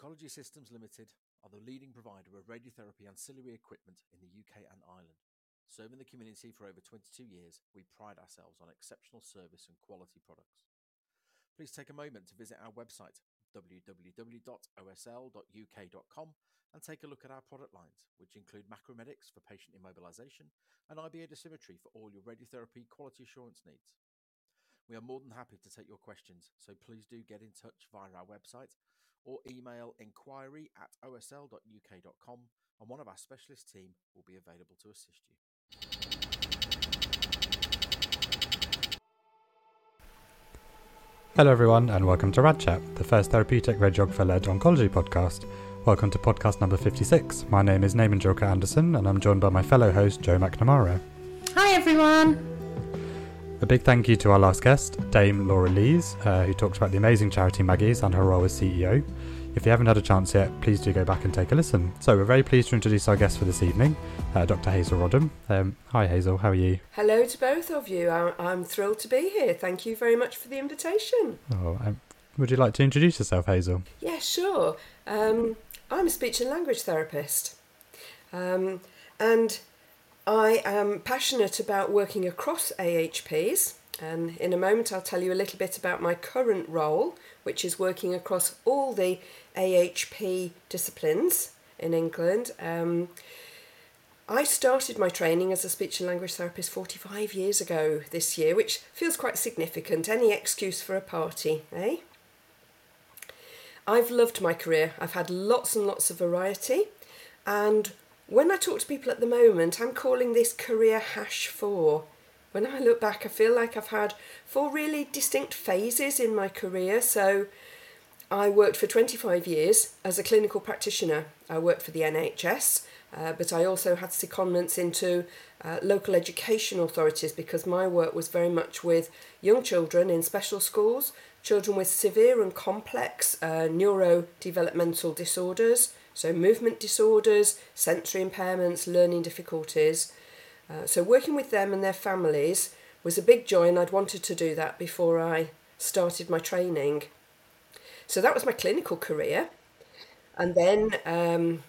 Oncology Systems Limited are the leading provider of radiotherapy ancillary equipment in the UK and Ireland. Serving the community for over 22 years, we pride ourselves on exceptional service and quality products. Please take a moment to visit our website, www.osl.uk.com, and take a look at our product lines, which include Macromedics for patient immobilization and IBA dosimetry for all your radiotherapy quality assurance needs. We are more than happy to take your questions, so please do get in touch via our website or email inquiry at osl.uk.com, and one of our specialist team will be available to assist you. Hello, everyone, and welcome to Rad Chat, the first therapeutic radiographer led oncology podcast. Welcome to podcast number 56. My name is Naman Julka-Anderson, and I'm joined by my fellow host, Joe McNamara. Hi, everyone. A big thank you to our last guest, Dame Laura Lees, uh, who talked about the amazing charity Maggie's and her role as CEO. If you haven't had a chance yet, please do go back and take a listen. So, we're very pleased to introduce our guest for this evening, uh, Dr. Hazel Roddam. Um, hi, Hazel, how are you? Hello to both of you. I- I'm thrilled to be here. Thank you very much for the invitation. Oh, um, would you like to introduce yourself, Hazel? Yeah, sure. Um, I'm a speech and language therapist. Um, and I am passionate about working across AHPs. And in a moment, I'll tell you a little bit about my current role, which is working across all the AHP disciplines in England. Um, I started my training as a speech and language therapist 45 years ago this year, which feels quite significant. Any excuse for a party, eh? I've loved my career. I've had lots and lots of variety. And when I talk to people at the moment, I'm calling this career hash four. When I look back, I feel like I've had four really distinct phases in my career. So I worked for 25 years as a clinical practitioner. I worked for the NHS, uh, but I also had secondments into uh, local education authorities because my work was very much with young children in special schools, children with severe and complex uh, neurodevelopmental disorders, so movement disorders, sensory impairments, learning difficulties. Uh, so working with them and their families was a big joy, and I'd wanted to do that before I started my training. So that was my clinical career. And then um,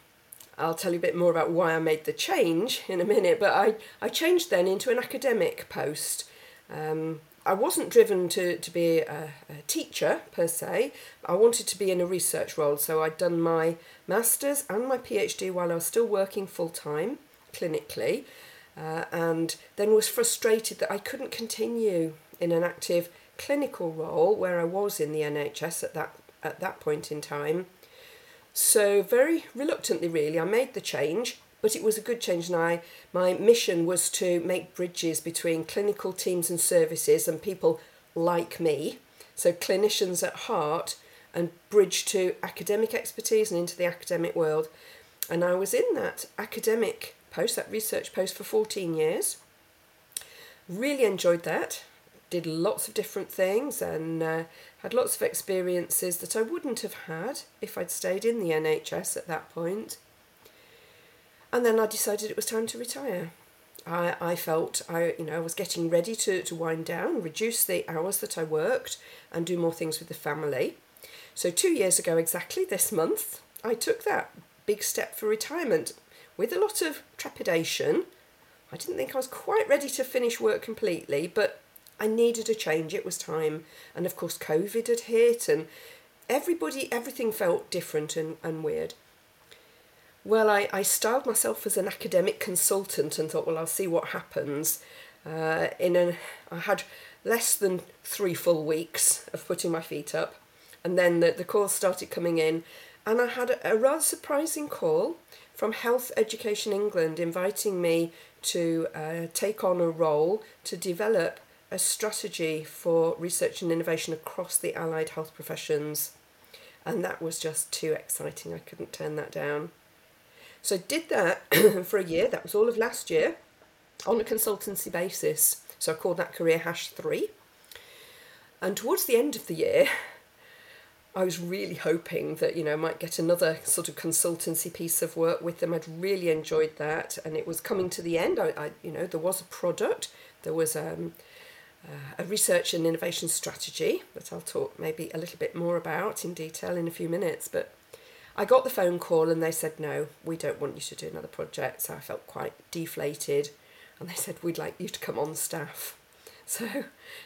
I'll tell you a bit more about why I made the change in a minute, but I, I changed then into an academic post. Um, I wasn't driven to, to be a, a teacher per se. I wanted to be in a research role, so I'd done my master's and my PhD while I was still working full time clinically, uh, and then was frustrated that I couldn't continue in an active clinical role where I was in the NHS at that at that point in time. So very reluctantly, really, I made the change, but it was a good change, and I my mission was to make bridges between clinical teams and services and people like me, so clinicians at heart, and bridge to academic expertise and into the academic world. And I was in that academic post, that research post, for 14 years. Really enjoyed that. Did lots of different things and uh, had lots of experiences that I wouldn't have had if I'd stayed in the NHS at that point. And then I decided it was time to retire. I, I felt I you know I was getting ready to, to wind down, reduce the hours that I worked, and do more things with the family. So two years ago, exactly this month, I took that big step for retirement with a lot of trepidation. I didn't think I was quite ready to finish work completely, but I needed a change. It was time. And of course, COVID had hit, and everybody, everything felt different and, and weird. Well, I, I styled myself as an academic consultant and thought, well, I'll see what happens. Uh, in a, I had less than three full weeks of putting my feet up, and then the, the calls started coming in, and I had a, a rather surprising call from Health Education England inviting me to uh, take on a role to develop a strategy for research and innovation across the allied health professions. And that was just too exciting. I couldn't turn that down. So I did that for a year. That was all of last year on a consultancy basis. So I called that career hash three. And towards the end of the year, I was really hoping that you know I might get another sort of consultancy piece of work with them. I'd really enjoyed that, and it was coming to the end. I, I you know there was a product, there was um, uh, a research and innovation strategy that I'll talk maybe a little bit more about in detail in a few minutes. But I got the phone call and they said, no, we don't want you to do another project. So I felt quite deflated. And they said, we'd like you to come on staff. So,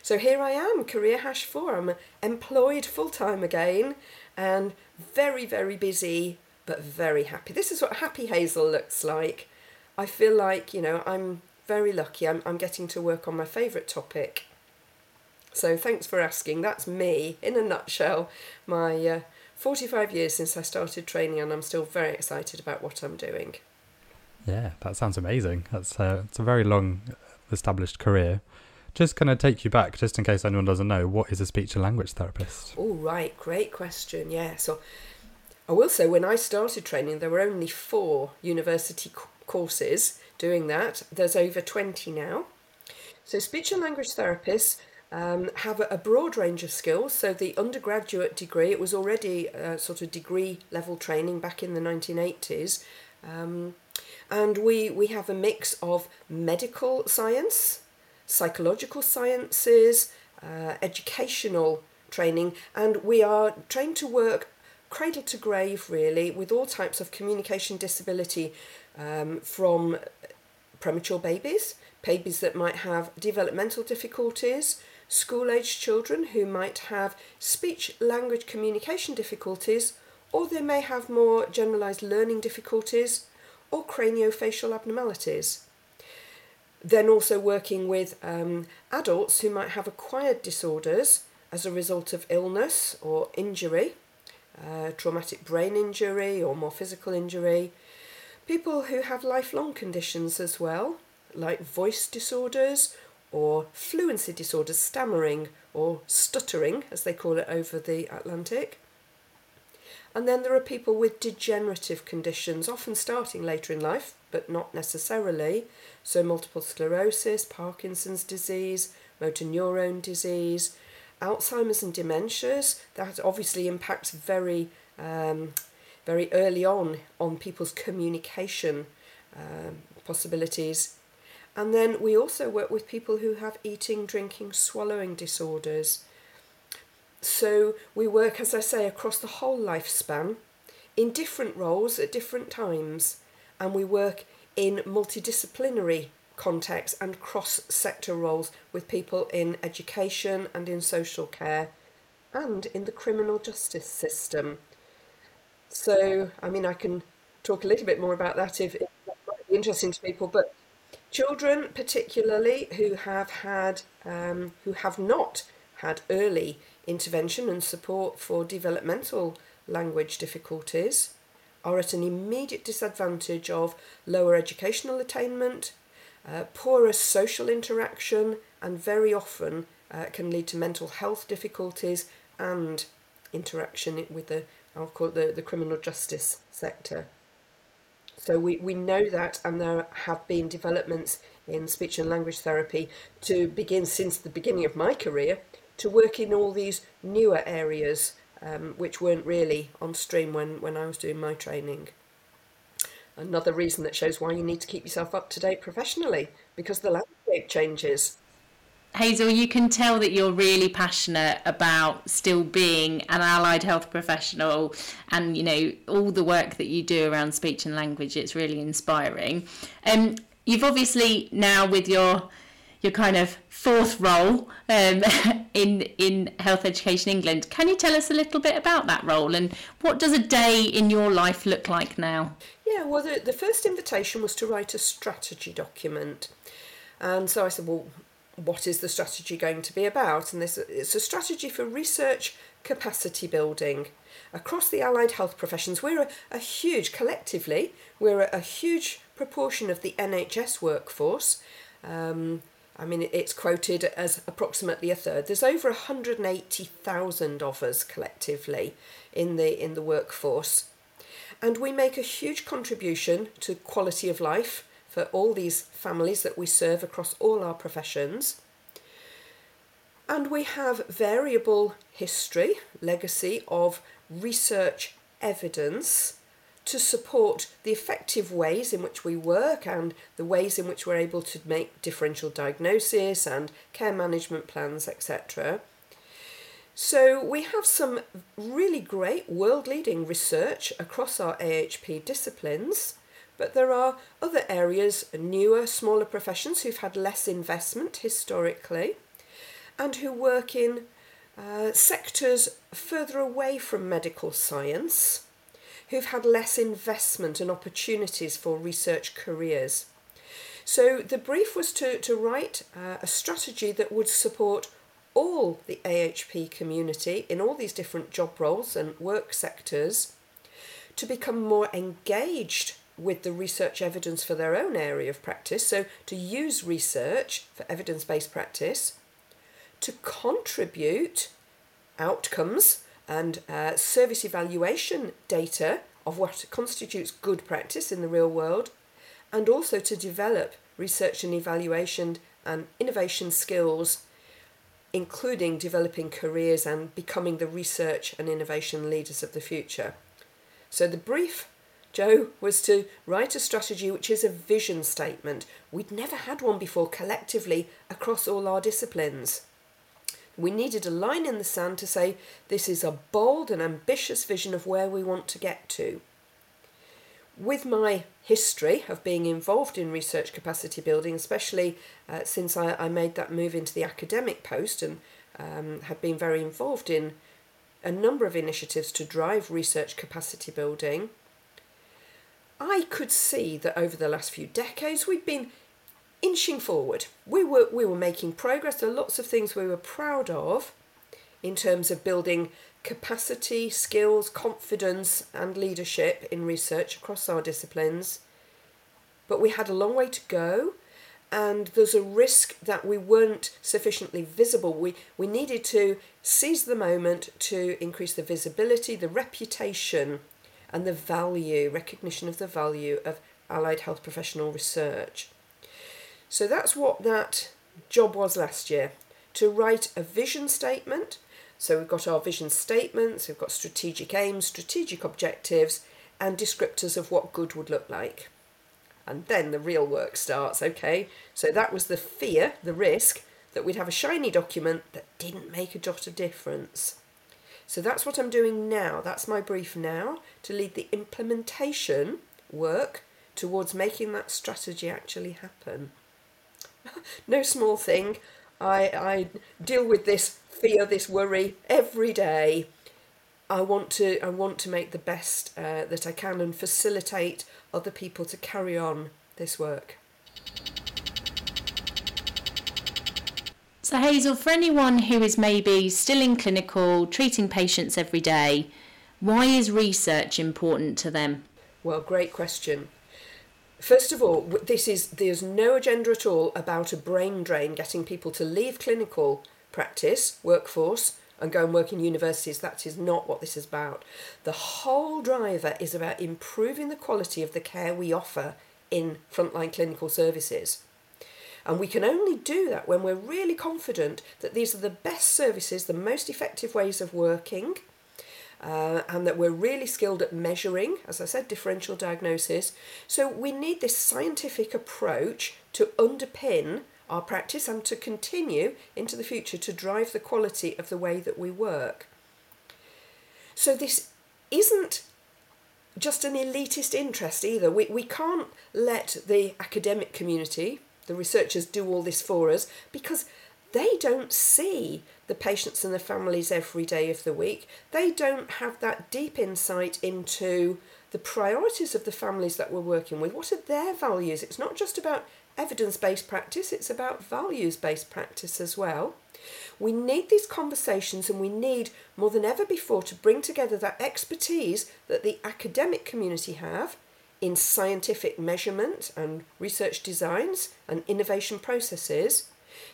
so here I am, Career Hash 4. I'm employed full time again and very, very busy, but very happy. This is what Happy Hazel looks like. I feel like, you know, I'm very lucky. I'm, I'm getting to work on my favourite topic. So thanks for asking. That's me in a nutshell. My uh, 45 years since I started training, and I'm still very excited about what I'm doing. Yeah, that sounds amazing. That's uh, it's a very long established career. Just going to take you back, just in case anyone doesn't know, what is a speech and language therapist? All right, great question. Yeah, so I will say when I started training, there were only four university c- courses doing that. There's over 20 now. So, speech and language therapists um, have a, a, broad range of skills. So, the undergraduate degree, it was already sort of degree level training back in the 1980s. Um, and we, we have a mix of medical science, psychological sciences, uh, educational training, and we are trained to work cradle to grave really with all types of communication disability um, from premature babies, babies that might have developmental difficulties, school aged children who might have speech language communication difficulties, or they may have more generalised learning difficulties or craniofacial abnormalities. Then also working with um, adults who might have acquired disorders as a result of illness or injury, uh, traumatic brain injury or more physical injury. People who have lifelong conditions as well, like voice disorders or fluency disorders, stammering or stuttering, as they call it over the Atlantic. And then there are people with degenerative conditions, often starting later in life, but not necessarily. So, multiple sclerosis, Parkinson's disease, motor neurone disease, Alzheimer's and dementias. That obviously impacts very, um, very early on on people's communication um, possibilities. And then we also work with people who have eating, drinking, swallowing disorders. So we work, as I say, across the whole lifespan in different roles at different times, and we work in multidisciplinary contexts and cross sector roles with people in education and in social care and in the criminal justice system. So, I mean, I can talk a little bit more about that if, if that might be interesting to people, but children, particularly who have had, um, who have not had early intervention and support for developmental language difficulties are at an immediate disadvantage of lower educational attainment, uh, poorer social interaction, and very often uh, can lead to mental health difficulties and interaction with the, I'll call it the, the criminal justice sector. So we, we know that, and there have been developments in speech and language therapy to begin since the beginning of my career to work in all these newer areas um, which weren't really on stream when, when I was doing my training. Another reason that shows why you need to keep yourself up to date professionally because the landscape changes. Hazel, you can tell that you're really passionate about still being an allied health professional and you know all the work that you do around speech and language it's really inspiring. Um you've obviously now with your your kind of fourth role um, in in Health Education England. Can you tell us a little bit about that role and what does a day in your life look like now? Yeah, well, the, the first invitation was to write a strategy document. And so I said, well, what is the strategy going to be about? And this it's a strategy for research capacity building across the allied health professions. We're a, a huge, collectively, we're a, a, huge proportion of the NHS workforce. Um, I mean, it's quoted as approximately a third. There's over 180,000 of us collectively in the in the workforce, and we make a huge contribution to quality of life for all these families that we serve across all our professions. And we have variable history, legacy of research evidence to support the effective ways in which we work and the ways in which we're able to make differential diagnosis and care management plans, etc. So we have some really great world leading research across our AHP disciplines, but there are other areas, newer, smaller professions who've had less investment historically and who work in uh, sectors further away from medical science who've had less investment and opportunities for research careers. So the brief was to, to write uh, a strategy that would support all the AHP community in all these different job roles and work sectors to become more engaged with the research evidence for their own area of practice. So, to use research for evidence based practice, to contribute outcomes and uh, service evaluation data of what constitutes good practice in the real world, and also to develop research and evaluation and innovation skills including developing careers and becoming the research and innovation leaders of the future. So the brief, Joe, was to write a strategy which is a vision statement. We'd never had one before collectively across all our disciplines. We needed a line in the sand to say this is a bold and ambitious vision of where we want to get to with my history of being involved in research capacity building, especially uh, since I, I, made that move into the academic post and um, have been very involved in a number of initiatives to drive research capacity building, I could see that over the last few decades we've been inching forward. We were, we were making progress. There are lots of things we were proud of in terms of building capacity, skills, confidence, and leadership in research across our disciplines. But we had a long way to go, and there's a risk that we weren't sufficiently visible. We, we needed to seize the moment to increase the visibility, the reputation, and the value, recognition of the value of allied health professional research. So that's what that job was last year to write a vision statement so we've got our vision statements, we've got strategic aims, strategic objectives, and descriptors of what good would look like. And then the real work starts, okay? So that was the fear, the risk, that we'd have a shiny document that didn't make a jot of difference. So that's what I'm doing now. That's my brief now to lead the implementation work towards making that strategy actually happen. no small thing. I, I deal with this fear, this worry every day. I want to I want to make the best uh, that I can and facilitate other people to carry on this work. So Hazel, for anyone who is maybe still in clinical, treating patients every day, why is research important to them? Well, great question. First of all, this is there's no agenda at all about a brain drain getting people to leave clinical practice, workforce, and go and work in universities. That is not what this is about. The whole driver is about improving the quality of the care we offer in frontline clinical services. And we can only do that when we're really confident that these are the best services, the most effective ways of working, uh, and that we're really skilled at measuring, as I said, differential diagnosis. So we need this scientific approach to underpin our practice and to continue into the future to drive the quality of the way that we work. So, this isn't just an elitist interest either. We, we can't let the academic community, the researchers, do all this for us because they don't see the patients and the families every day of the week. They don't have that deep insight into the priorities of the families that we're working with. What are their values? It's not just about evidence based practice, it's about values based practice as well. We need these conversations and we need more than ever before to bring together that expertise that the academic community have in scientific measurement and research designs and innovation processes,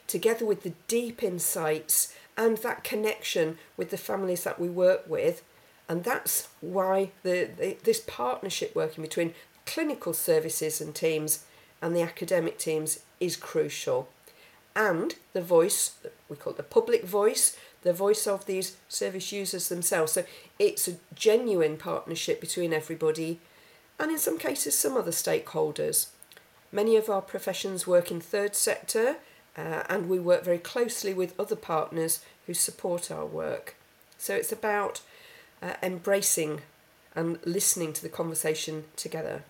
together with the deep insights and that connection with the families that we work with. And that's why the, the this partnership working between clinical services and teams and the academic teams is crucial. And the voice, we call it the public voice, the voice of these service users themselves. So it's a genuine partnership between everybody and in some cases some other stakeholders. Many of our professions work in third sector uh, and we work very closely with other partners who support our work. So it's about uh, embracing and listening to the conversation together.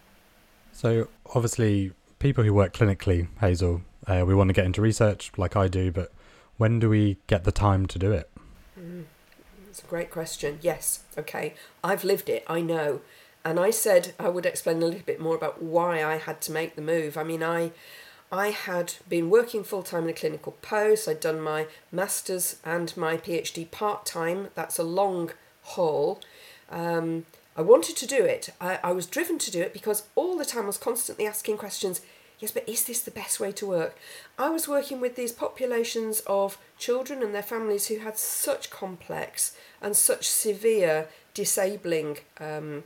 So, obviously, people who work clinically, Hazel, uh, we want to get into research like I do, but when do we get the time to do it? Mm, it's a great question. Yes, okay. I've lived it, I know. And I said I would explain a little bit more about why I had to make the move. I mean, I I had been working full time in a clinical post. I'd done my master's and my PhD part time. That's a long haul. Um, I wanted to do it. I, I was driven to do it because all the time I was constantly asking questions. Yes, but is this the best way to work? I was working with these populations of children and their families who had such complex and such severe disabling um,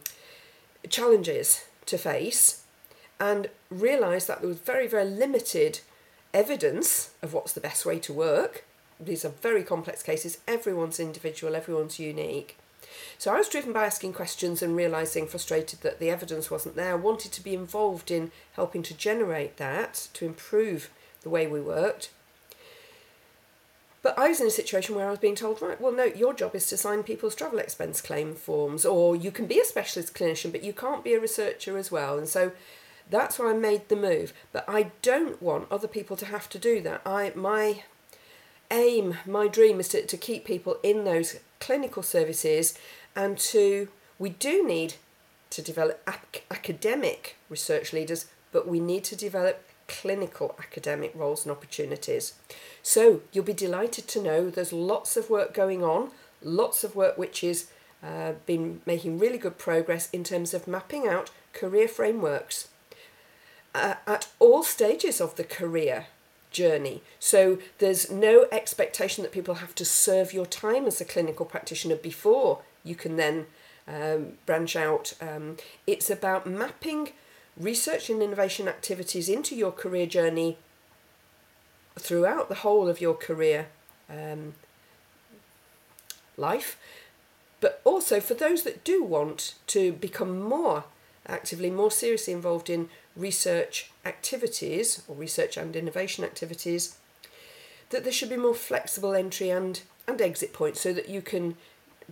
challenges to face and realised that there was very, very limited evidence of what's the best way to work. These are very complex cases, everyone's individual, everyone's unique. So I was driven by asking questions and realising frustrated that the evidence wasn't there, wanted to be involved in helping to generate that to improve the way we worked. But I was in a situation where I was being told, right, well, no, your job is to sign people's travel expense claim forms, or you can be a specialist clinician, but you can't be a researcher as well. And so that's why I made the move. But I don't want other people to have to do that. I my aim, my dream is to, to keep people in those clinical services and to we do need to develop ac- academic research leaders, but we need to develop clinical academic roles and opportunities. So you'll be delighted to know there's lots of work going on, lots of work which is uh, been making really good progress in terms of mapping out career frameworks uh, at all stages of the career journey. So there's no expectation that people have to serve your time as a clinical practitioner before you can then um, branch out. Um, it's about mapping research and innovation activities into your career journey throughout the whole of your career um, life. But also for those that do want to become more actively, more seriously involved in research activities or research and innovation activities, that there should be more flexible entry and, and exit points so that you can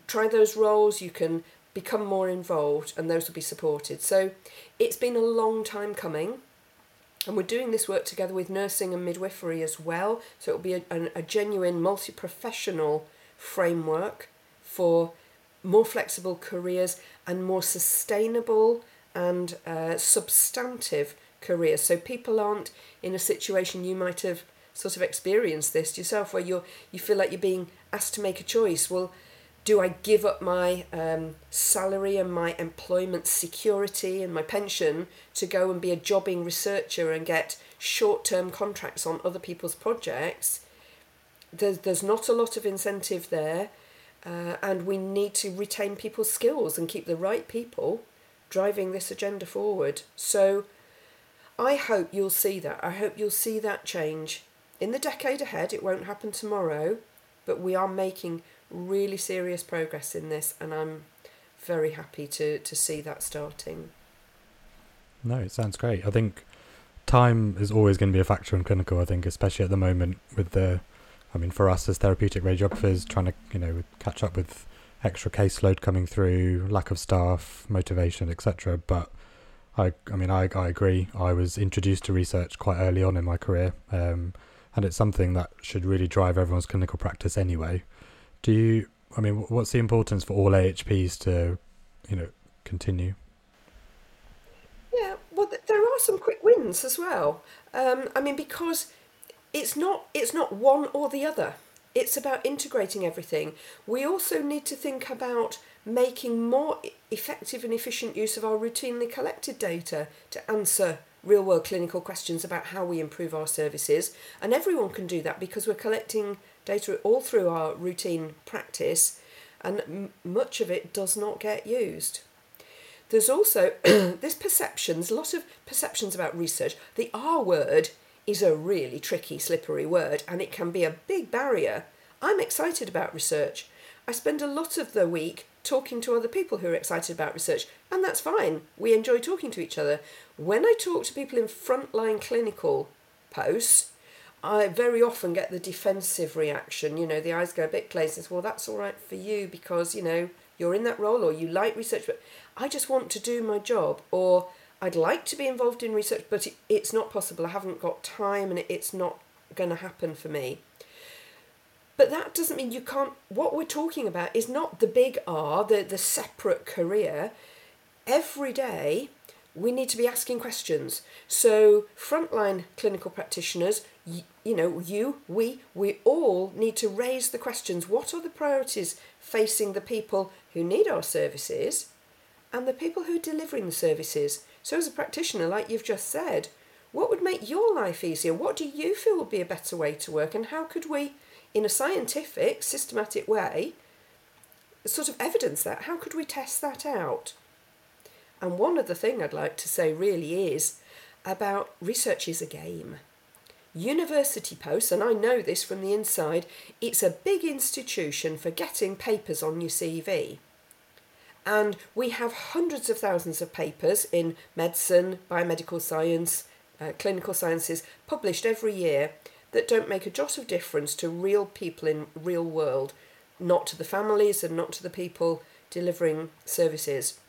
try those roles, you can become more involved, and those will be supported. So it's been a long time coming. And we're doing this work together with nursing and midwifery as well. So it'll be a, a, a genuine multi professional framework for more flexible careers and more sustainable and uh, substantive careers. So people aren't in a situation you might have sort of experienced this yourself, where you're you feel like you're being asked to make a choice. Well, do I give up my um, salary and my employment security and my pension to go and be a jobbing researcher and get short term contracts on other people's projects? There's, there's not a lot of incentive there, uh, and we need to retain people's skills and keep the right people driving this agenda forward. So I hope you'll see that. I hope you'll see that change. In the decade ahead, it won't happen tomorrow, but we are making really serious progress in this, and I'm very happy to, to see that starting. No, it sounds great. I think time is always going to be a factor in clinical, I think, especially at the moment with the, I mean, for us as therapeutic radiographers, trying to, you know, catch up with extra caseload coming through, lack of staff, motivation, etc. But I, I mean, I, I agree. I was introduced to research quite early on in my career, um, and it's something that should really drive everyone's clinical practice anyway. Do you? I mean, what's the importance for all AHPs to, you know, continue? Yeah, well, there are some quick wins as well. Um, I mean, because it's not it's not one or the other. It's about integrating everything. We also need to think about making more effective and efficient use of our routinely collected data to answer real world clinical questions about how we improve our services. And everyone can do that because we're collecting data all through our routine practice, and m- much of it does not get used. There's also this perceptions, a lot of perceptions about research. The R word is a really tricky, slippery word, and it can be a big barrier. I'm excited about research. I spend a lot of the week talking to other people who are excited about research, and that's fine. We enjoy talking to each other. When I talk to people in frontline clinical posts, I very often get the defensive reaction. You know, the eyes go a bit glazed. Well, that's all right for you because you know you're in that role or you like research, but I just want to do my job or I'd like to be involved in research, but it, it's not possible. I haven't got time and it, it's not going to happen for me. But that doesn't mean you can't. What we're talking about is not the big R, the, the separate career. Every day, we need to be asking questions. So, frontline clinical practitioners, you, know, you, we, we all need to raise the questions what are the priorities facing the people who need our services and the people who are delivering the services? So, as a practitioner, like you've just said, what would make your life easier? What do you feel would be a better way to work? And how could we, in a scientific, systematic way, sort of evidence that? How could we test that out? And one other thing I'd like to say really is about research is a game. University Post, and I know this from the inside, it's a big institution for getting papers on your CV. And we have hundreds of thousands of papers in medicine, biomedical science, uh, clinical sciences published every year that don't make a jot of difference to real people in real world, not to the families and not to the people delivering services.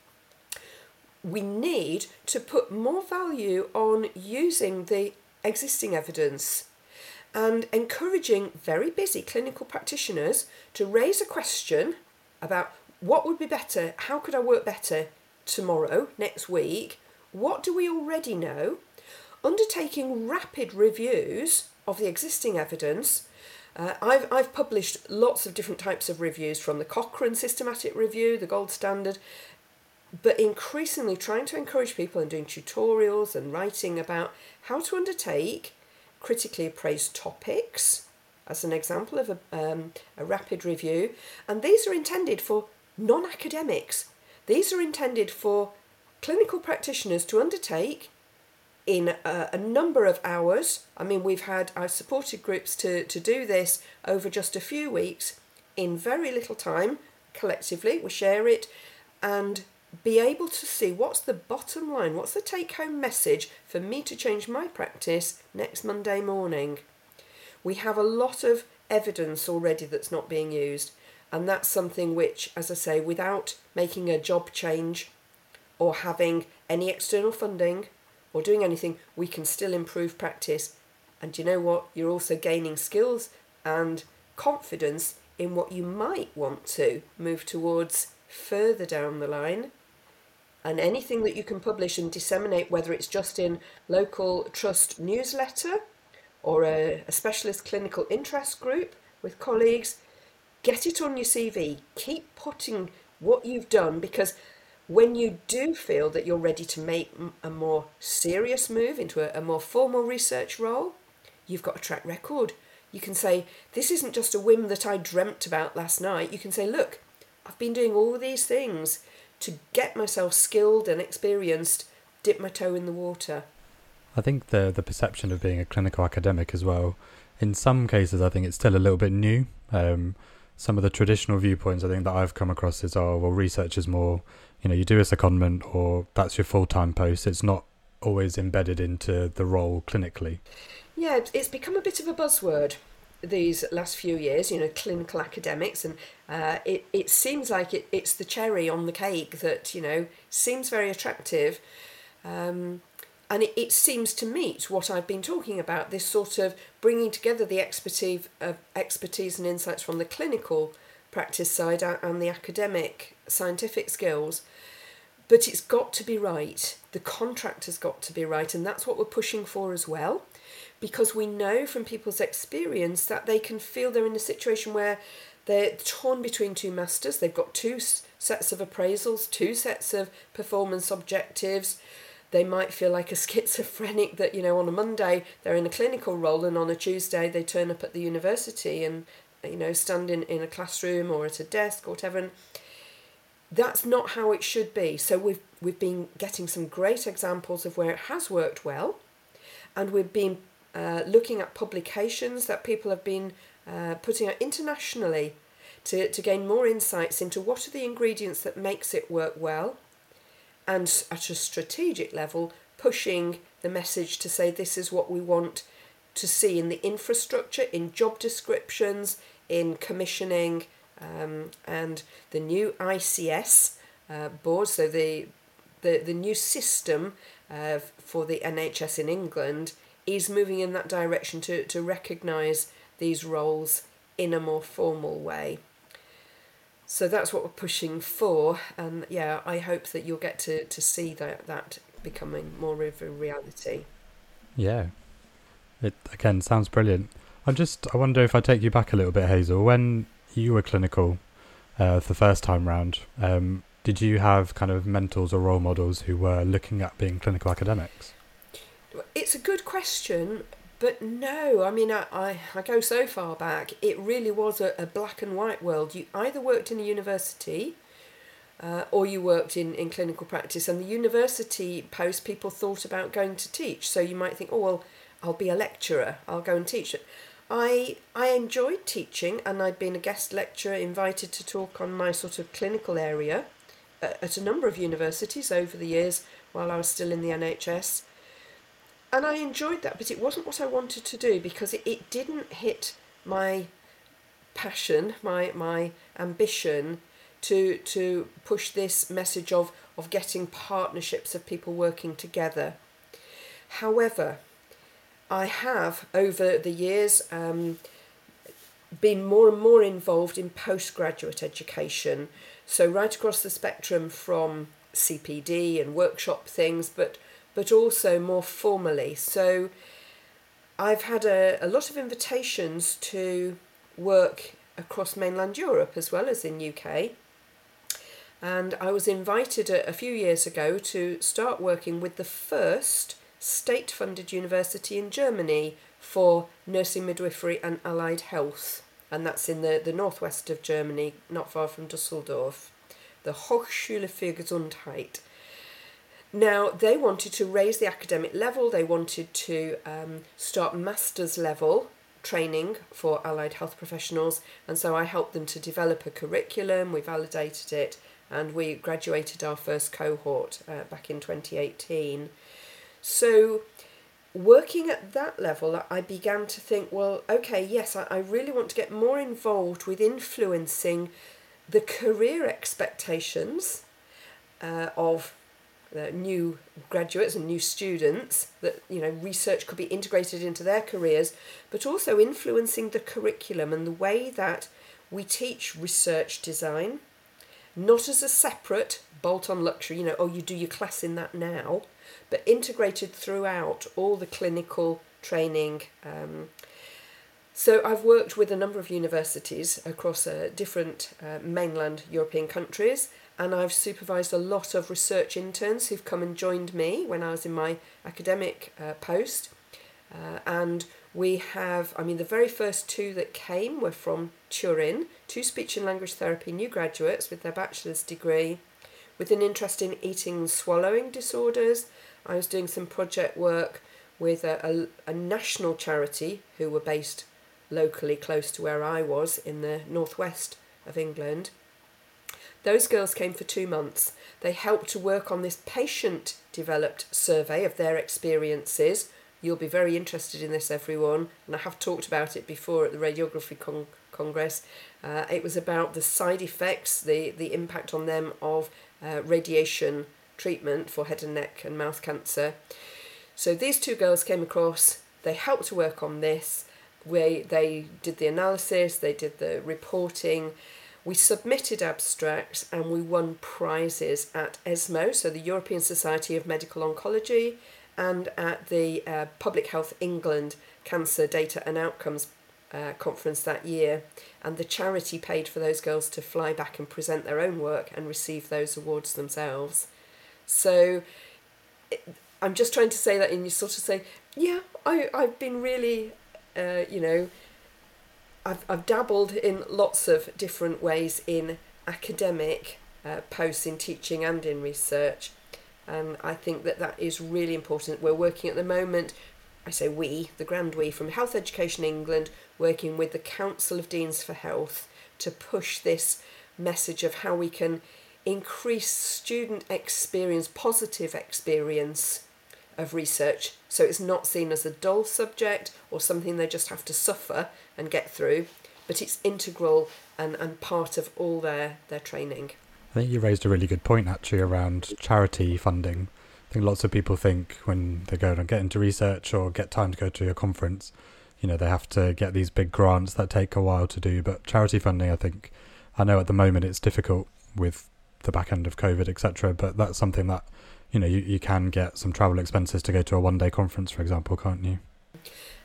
We need to put more value on using the existing evidence and encouraging very busy clinical practitioners to raise a question about what would be better, how could I work better tomorrow, next week, what do we already know, undertaking rapid reviews of the existing evidence. Uh, I've, I've published lots of different types of reviews from the Cochrane Systematic Review, the gold standard, but increasingly trying to encourage people and doing tutorials and writing about how to undertake critically appraised topics as an example of a, um, a rapid review. And these are intended for non academics, these are intended for clinical practitioners to undertake in a, a, number of hours. I mean, we've had, I've supported groups to, to do this over just a few weeks in very little time collectively. We share it and be able to see what's the bottom line, what's the take home message for me to change my practice next Monday morning. We have a lot of evidence already that's not being used, and that's something which, as I say, without making a job change or having any external funding, or doing anything, we can still improve practice. And you know what? You're also gaining skills and confidence in what you might want to move towards further down the line. And anything that you can publish and disseminate, whether it's just in local trust newsletter or a, a specialist clinical interest group with colleagues, get it on your CV. Keep putting what you've done because when you do feel that you're ready to make a more serious move into a, a, more formal research role, you've got a track record. You can say, This isn't just a whim that I dreamt about last night. You can say, Look, I've been doing all these things to get myself skilled and experienced, dip my toe in the water. I think the the perception of being a clinical academic as well, in some cases, I think it's still a little bit new. Um, some of the traditional viewpoints I think that I've come across is, oh, well, research is more you know you do a secondment or that's your full-time post it's not always embedded into the role clinically yeah it's become a bit of a buzzword these last few years you know clinical academics and uh, it, it seems like it, it's the cherry on the cake that you know seems very attractive um, and it, it seems to meet what I've been talking about this sort of bringing together the expertise of expertise and insights from the clinical practice side and the academic scientific skills but it's got to be right. The contract has got to be right, and that's what we're pushing for as well, because we know from people's experience that they can feel they're in a situation where they're torn between two masters. They've got two sets of appraisals, two sets of performance objectives. They might feel like a schizophrenic that, you know, on a Monday they're in a clinical role and on a Tuesday they turn up at the university and, you know, stand in, in a classroom or at a desk or whatever. And that's not how it should be. So we've we've been getting some great examples of where it has worked well, and we've been uh, looking at publications that people have been uh, putting out internationally to, to gain more insights into what are the ingredients that makes it work well, and at a strategic level pushing the message to say this is what we want to see in the infrastructure, in job descriptions, in commissioning, um, and the new ICS uh, board, so the, the, the new system uh, for the NHS in England is moving in that direction to, to recognise these roles in a more formal way. So that's what we're pushing for, and yeah, I hope that you'll get to, to see that that becoming more of a reality. Yeah, it again sounds brilliant. I'm just I wonder if I take you back a little bit, Hazel. When you were clinical uh, the first time round, um, did you have kind of mentors or role models who were looking at being clinical academics? It's a good question, but no. I mean, I, I, I go so far back. It really was a, a black and white world. You either worked in a university uh, or you worked in, in clinical practice. And the university post, people thought about going to teach. So you might think, oh, well, I'll be a lecturer, I'll go and teach it. I, I enjoyed teaching and I'd been a guest lecturer invited to talk on my sort of clinical area at a number of universities over the years while I was still in the NHS. And I enjoyed that, but it wasn't what I wanted to do because it, it didn't hit my passion, my my ambition to to push this message of, of getting partnerships of people working together. However, I have over the years um, been more and more involved in postgraduate education. So right across the spectrum from CPD and workshop things, but but also more formally. So I've had a, a lot of invitations to work across mainland Europe as well as in UK. And I was invited a, a few years ago to start working with the first state funded university in Germany for nursing midwifery and allied health. And that's in the, the northwest of Germany, not far from Dusseldorf. The Hochschule für Gesundheit. Now, they wanted to raise the academic level, they wanted to um, start master's level training for allied health professionals, and so I helped them to develop a curriculum, we validated it, and we graduated our first cohort uh, back in 2018. So, working at that level, I began to think, well, okay, yes, I, I really want to get more involved with influencing the career expectations uh, of new graduates and new students that you know research could be integrated into their careers but also influencing the curriculum and the way that we teach research design not as a separate bolt on lecture you know oh you do your class in that now but integrated throughout all the clinical training um, so I've worked with a number of universities across uh, different uh, mainland European countries and I've supervised a lot of research interns who've come and joined me when I was in my academic uh, post. Uh, and we have, I mean, the very first two that came were from Turin, two speech and language therapy new graduates with their bachelor's degree, with an interest in eating and swallowing disorders. I was doing some project work with a, a, a national charity who were based locally close to where I was in the northwest of England. Those girls came for two months. They helped to work on this patient developed survey of their experiences. You'll be very interested in this, everyone, and I have talked about it before at the Radiography Con- Congress. Uh, it was about the side effects, the, the impact on them of uh, radiation treatment for head and neck and mouth cancer. So these two girls came across, they helped to work on this. We, they did the analysis, they did the reporting, we submitted abstracts and we won prizes at ESMO, so the European Society of Medical Oncology, and at the uh, Public Health England Cancer Data and Outcomes uh, conference that year. And the charity paid for those girls to fly back and present their own work and receive those awards themselves. So it, I'm just trying to say that, and you sort of say, yeah, I, I've been really, uh, you know, I've, I've dabbled in lots of different ways in academic uh, posts in teaching and in research. And I think that that is really important. We're working at the moment, I say we, the grand we from Health Education England, working with the Council of Deans for Health to push this message of how we can increase student experience, positive experience of research. So it's not seen as a dull subject or something they just have to suffer and get through, but it's integral and, and part of all their, their training. I think you raised a really good point actually around charity funding. I think lots of people think when they go and get into research or get time to go to a conference, you know, they have to get these big grants that take a while to do. But charity funding, I think, I know at the moment it's difficult with the back end of COVID, etc. But that's something that, you know, you, you can get some travel expenses to go to a one day conference, for example, can't you?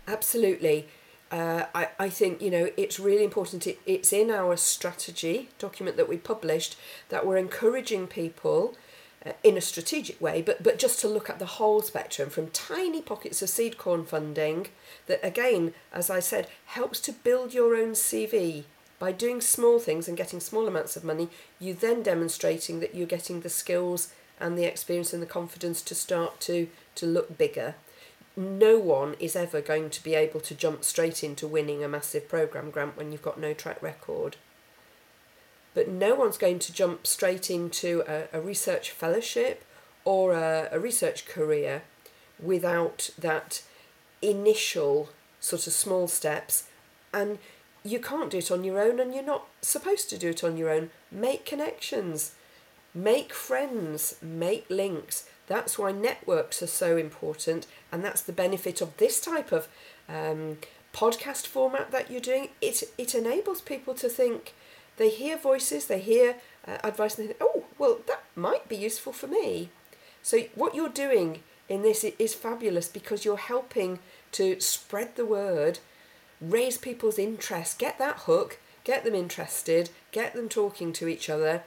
Absolutely. Uh, I, I think you know it's really important it, it's in our strategy document that we published that we're encouraging people uh, in a strategic way but but just to look at the whole spectrum from tiny pockets of seed corn funding that again as I said helps to build your own CV by doing small things and getting small amounts of money you then demonstrating that you're getting the skills and the experience and the confidence to start to to look bigger no one is ever going to be able to jump straight into winning a massive program grant when you've got no track record. But no one's going to jump straight into a, a research fellowship or a, a research career without that initial sort of small steps. And you can't do it on your own, and you're not supposed to do it on your own. Make connections, make friends, make links. That's why networks are so important, and that's the benefit of this type of um, podcast format that you're doing. It it enables people to think. They hear voices, they hear uh, advice, and they think, "Oh, well, that might be useful for me." So what you're doing in this is fabulous because you're helping to spread the word, raise people's interest, get that hook, get them interested, get them talking to each other,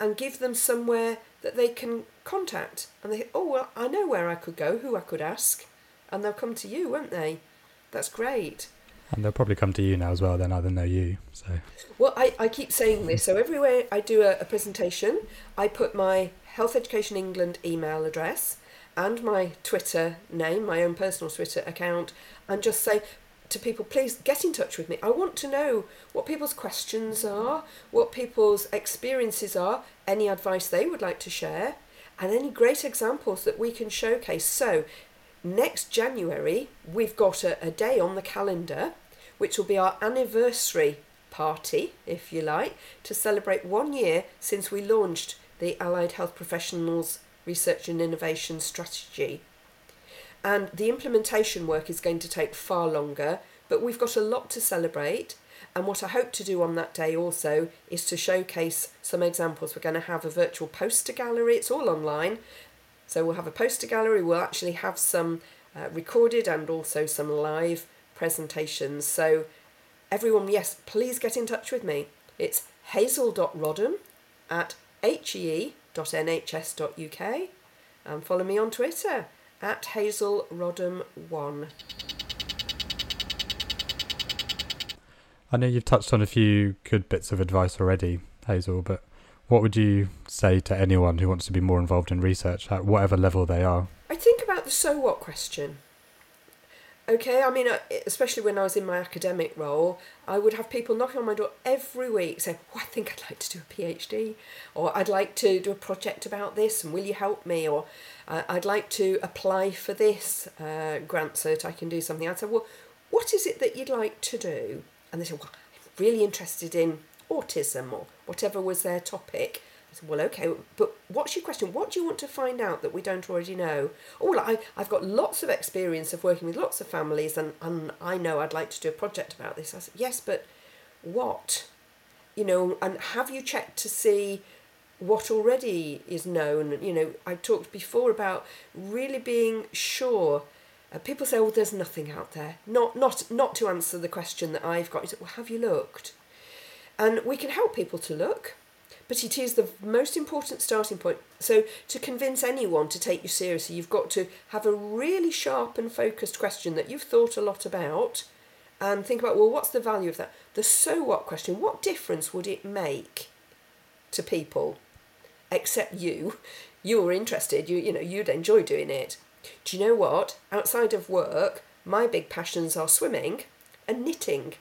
and give them somewhere that they can contact. And they, oh, well, I know where I could go, who I could ask. And they'll come to you, won't they? That's great. And they'll probably come to you now as well, then either know you. So Well, I, I keep saying this. So everywhere I do a, a presentation, I put my Health Education England email address and my Twitter name, my own personal Twitter account, and just say, to people, please get in touch with me. I want to know what people's questions are, what people's experiences are, any advice they would like to share, and any great examples that we can showcase. So, next January, we've got a, a day on the calendar which will be our anniversary party, if you like, to celebrate one year since we launched the Allied Health Professionals Research and Innovation Strategy. And the implementation work is going to take far longer, but we've got a lot to celebrate. And what I hope to do on that day also is to showcase some examples. We're going to have a virtual poster gallery, it's all online. So we'll have a poster gallery, we'll actually have some uh, recorded and also some live presentations. So, everyone, yes, please get in touch with me. It's hazel.roddam at hee.nhs.uk and follow me on Twitter at Hazel Roddam one. I know you've touched on a few good bits of advice already, Hazel, but what would you say to anyone who wants to be more involved in research at whatever level they are? I think about the so what question. Okay, I mean, uh, especially when I was in my academic role, I would have people knocking on my door every week saying, oh, I think I'd like to do a PhD, or I'd like to do a project about this, and will you help me? Or I'd like to apply for this uh, grant so that I can do something. I'd say, Well, what is it that you'd like to do? And they said, Well, I'm really interested in autism or whatever was their topic. Said, well, okay, but what's your question? What do you want to find out that we don't already know? Oh, I, I've got lots of experience of working with lots of families and, and I know I'd like to do a project about this. I said, yes, but what? You know, and have you checked to see what already is known? You know, I talked before about really being sure. Uh, people say, "Oh, there's nothing out there." Not, not, not to answer the question that I've got. Is, well, have you looked? And we can help people to look but it is the most important starting point. So, to convince anyone to take you seriously, you've got to have a really sharp and focused question that you've thought a lot about and think about well, what's the value of that? The so what question what difference would it make to people except you? You were interested, you, you know, you'd enjoy doing it. Do you know what? Outside of work, my big passions are swimming and knitting.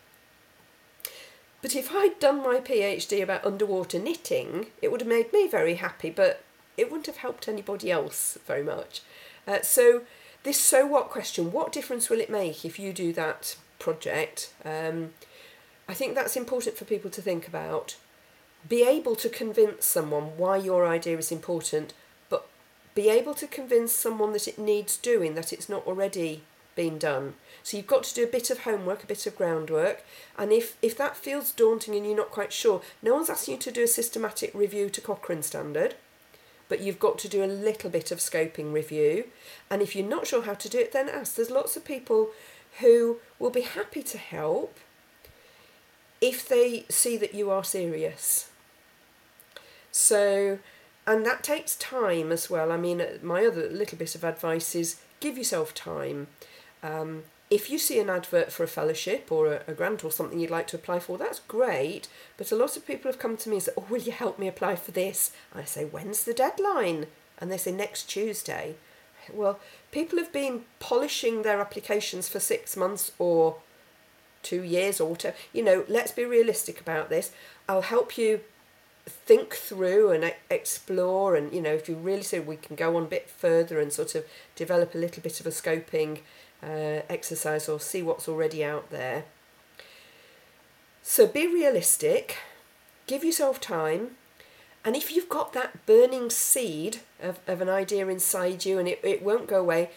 But if I'd done my PhD about underwater knitting, it would have made me very happy, but it wouldn't have helped anybody else very much. Uh, so this so what question, what difference will it make if you do that project? Um, I think that's important for people to think about. Be able to convince someone why your idea is important, but be able to convince someone that it needs doing, that it's not already been done. So you've got to do a bit of homework, a bit of groundwork, and if, if that feels daunting and you're not quite sure, no one's asking you to do a systematic review to Cochrane standard, but you've got to do a little bit of scoping review. And if you're not sure how to do it, then ask. There's lots of people who will be happy to help if they see that you are serious. So, and that takes time as well. I mean, uh, my other little bit of advice is give yourself time. Um, if you see an advert for a fellowship or a, a, grant or something you'd like to apply for, that's great. But a lot of people have come to me and said, Oh, will you help me apply for this? And I say, When's the deadline? And they say, Next Tuesday. Well, people have been polishing their applications for six months or two years or whatever. You know, let's be realistic about this. I'll help you think through and explore and you know if you really say we can go on a bit further and sort of develop a little bit of a scoping uh, exercise or see what's already out there. So be realistic, give yourself time, and if you've got that burning seed of, of an idea inside you and it, it won't go away,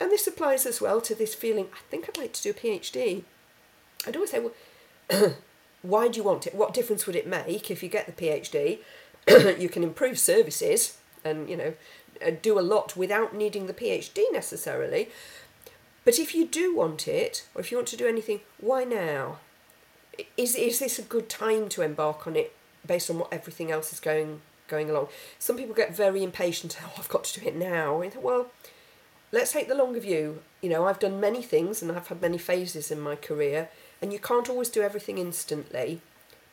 and this applies as well to this feeling, I think I'd like to do a PhD. I'd always say, well, why do you want it? What difference would it make if you get the PhD? you can improve services and, you know, do a lot without needing the PhD necessarily. But if you do want it, or if you want to do anything, why now? Is, is this a good time to embark on it based on what everything else is going going along? Some people get very impatient. Oh, I've got to do it now. well, let's take the longer view. You know, I've done many things and I've had many phases in my career, and you can't always do everything instantly,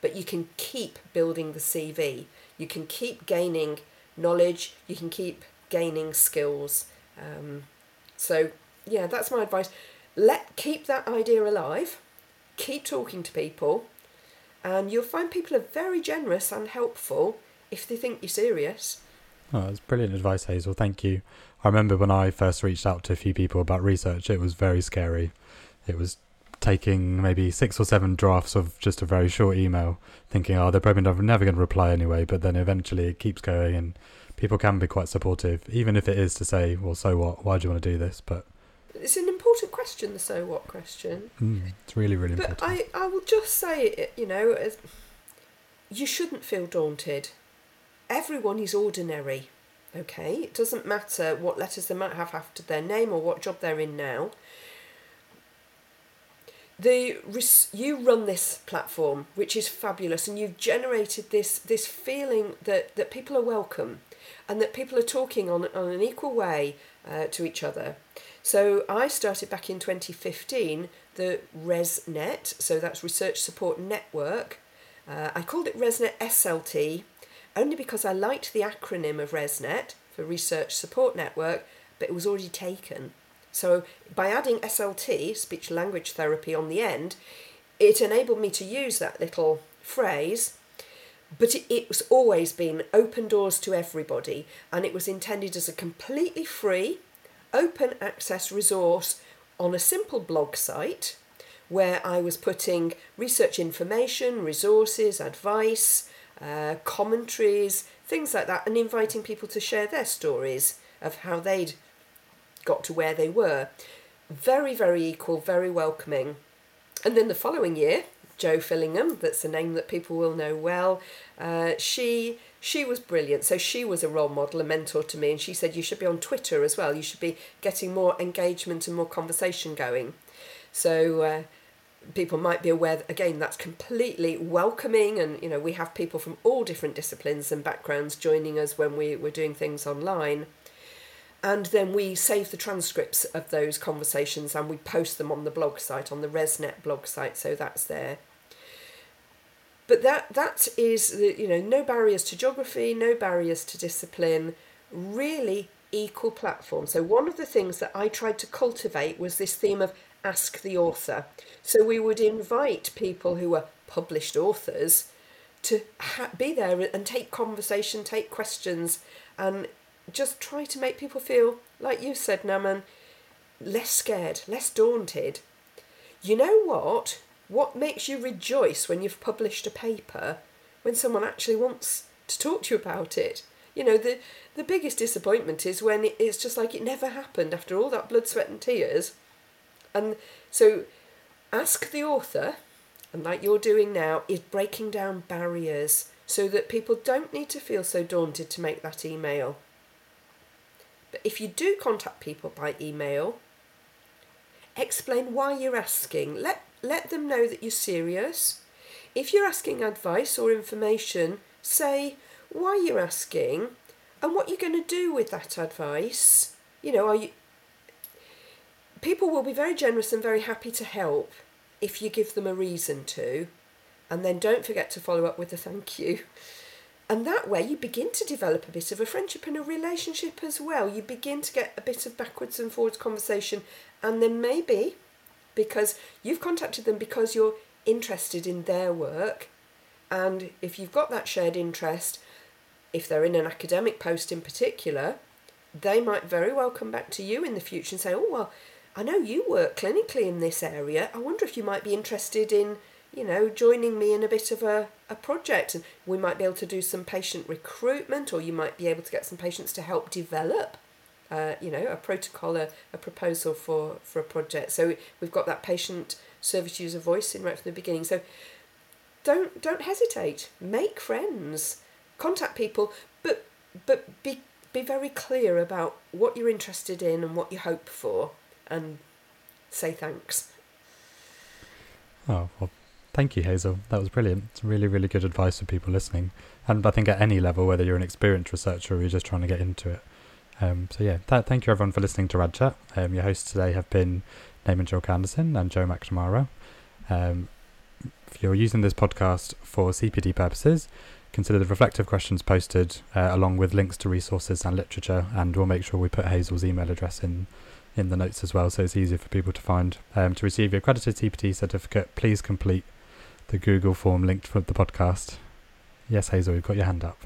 but you can keep building the CV. You can keep gaining knowledge. You can keep gaining skills. Um, so yeah, that's my advice. Let keep that idea alive. Keep talking to people, and you'll find people are very generous and helpful if they think you're serious. Oh, that's brilliant advice, Hazel. Thank you. I remember when I first reached out to a few people about research, it was very scary. It was taking maybe six or seven drafts of just a very short email, thinking, oh, they're probably never going to reply anyway. But then eventually it keeps going, and people can be quite supportive, even if it is to say, well, so what? Why do you want to do this? But it's an important question, the so what question. Mm, it's really, really but important. But I, I will just say, you know, you shouldn't feel daunted. Everyone is ordinary, okay? It doesn't matter what letters they might have after their name or what job they're in now. The you run this platform, which is fabulous, and you've generated this this feeling that that people are welcome, and that people are talking on on an equal way uh, to each other. So I started back in 2015 the ResNet, so that's Research Support Network. Uh, I called it ResNet SLT only because I liked the acronym of ResNet for Research Support Network, but it was already taken. So by adding SLT, speech language therapy, on the end, it enabled me to use that little phrase but it, it's always been open doors to everybody and it was intended as a completely free open access resource on a simple blog site where I was putting research information, resources, advice, uh, commentaries, things like that, and inviting people to share their stories of how they'd got to where they were. Very, very equal, very welcoming. And then the following year, Jo Fillingham, that's a name that people will know well, uh, she she was brilliant. So she was a role model, a mentor to me, and she said you should be on Twitter as well. You should be getting more engagement and more conversation going. So uh, people might be aware that again that's completely welcoming, and you know we have people from all different disciplines and backgrounds joining us when we we're doing things online. And then we save the transcripts of those conversations and we post them on the blog site, on the ResNet blog site, so that's there but that that is you know no barriers to geography no barriers to discipline really equal platform so one of the things that i tried to cultivate was this theme of ask the author so we would invite people who were published authors to ha- be there and take conversation take questions and just try to make people feel like you said naman less scared, less daunted. You know what? What makes you rejoice when you've published a paper when someone actually wants to talk to you about it? You know, the, the biggest disappointment is when it's just like it never happened after all that blood, sweat, and tears. And so ask the author, and like you're doing now, is breaking down barriers so that people don't need to feel so daunted to make that email. But if you do contact people by email, explain why you're asking. Let, let them know that you're serious. If you're asking advice or information, say why you're asking and what you're going to do with that advice. You know, are you people will be very generous and very happy to help if you give them a reason to. And then don't forget to follow up with a thank you. And that way you begin to develop a bit of a friendship and a relationship as well. You begin to get a bit of backwards and forwards conversation. And then maybe, because you've contacted them because you're interested in their work, and if you've got that shared interest, if they're in an academic post in particular, they might very well come back to you in the future and say, Oh, well, I know you work clinically in this area. I wonder if you might be interested in, you know, joining me in a bit of a, a project. And we might be able to do some patient recruitment, or you might be able to get some patients to help develop, uh, you know, a protocol, a, a proposal for, for a project. So we've got that patient service user voice in right from the beginning. So don't don't hesitate. Make friends. Contact people, but but be be very clear about what you're interested in and what you hope for and say thanks. Oh, well, thank you, Hazel. That was brilliant. It's really, really good advice for people listening. And I think at any level, whether you're an experienced researcher or you're just trying to get into it. Um, so, yeah, th- thank you everyone for listening to Rad Chat. Um, your hosts today have been Naman Julka-Anderson and Joe McNamara. Um, if you're using this podcast for CPD purposes, consider the reflective questions posted uh, along with links to resources and literature, and we'll make sure we put Hazel's email address in in the notes as well, so it's easier for people to find. Um, to receive your accredited CPD certificate, please complete the Google form linked for the podcast. Yes, Hazel, you've got your hand up.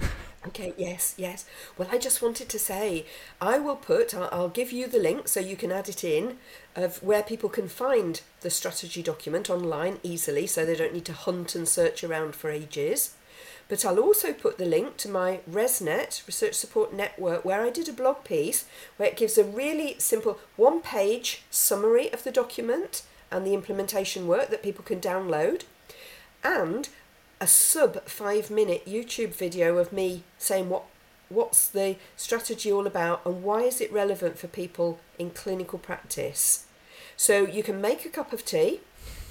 Okay, yes, yes. Well, I just wanted to say, I will put, I'll, give you the link so you can add it in of where people can find the strategy document online easily so they don't need to hunt and search around for ages. But I'll also put the link to my ResNet, Research Support Network, where I did a blog piece where it gives a really simple one page summary of the document and the implementation work that people can download, and a sub five minute YouTube video of me saying what what's the strategy all about and why is it relevant for people in clinical practice. So you can make a cup of tea,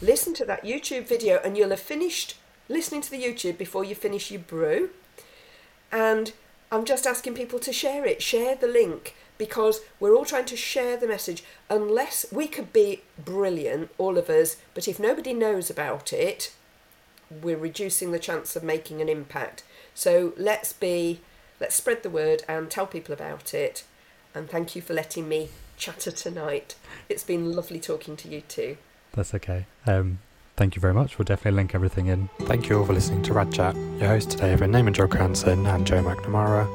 listen to that YouTube video, and you'll have finished listening to the YouTube before you finish your brew. And I'm just asking people to share it, share the link, because we're all trying to share the message. Unless we could be brilliant, all of us, but if nobody knows about it, we're reducing the chance of making an impact. So let's be, let's spread the word and tell people about it. And thank you for letting me chatter tonight. It's been lovely talking to you too. That's okay. Um, Thank you very much. We'll definitely link everything in. Thank you all for listening to Rad Chat. Your hosts today have been Naman Julka-Anderson and Joe McNamara.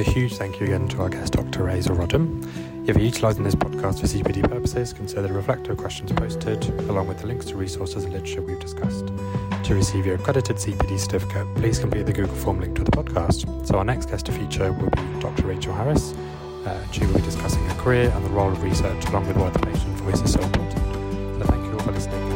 A huge thank you again to our guest, Dr. Hazel Roddam. If you're utilising this podcast for CPD purposes, consider the reflective questions posted, along with the links to resources and literature we've discussed. To receive your accredited CPD certificate, please complete the Google form linked to the podcast. So our next guest to feature will be Dr. Rachel Harris. Uh, she will be discussing her career and the role of research, along with why the patient voice is so important. So thank you all for listening.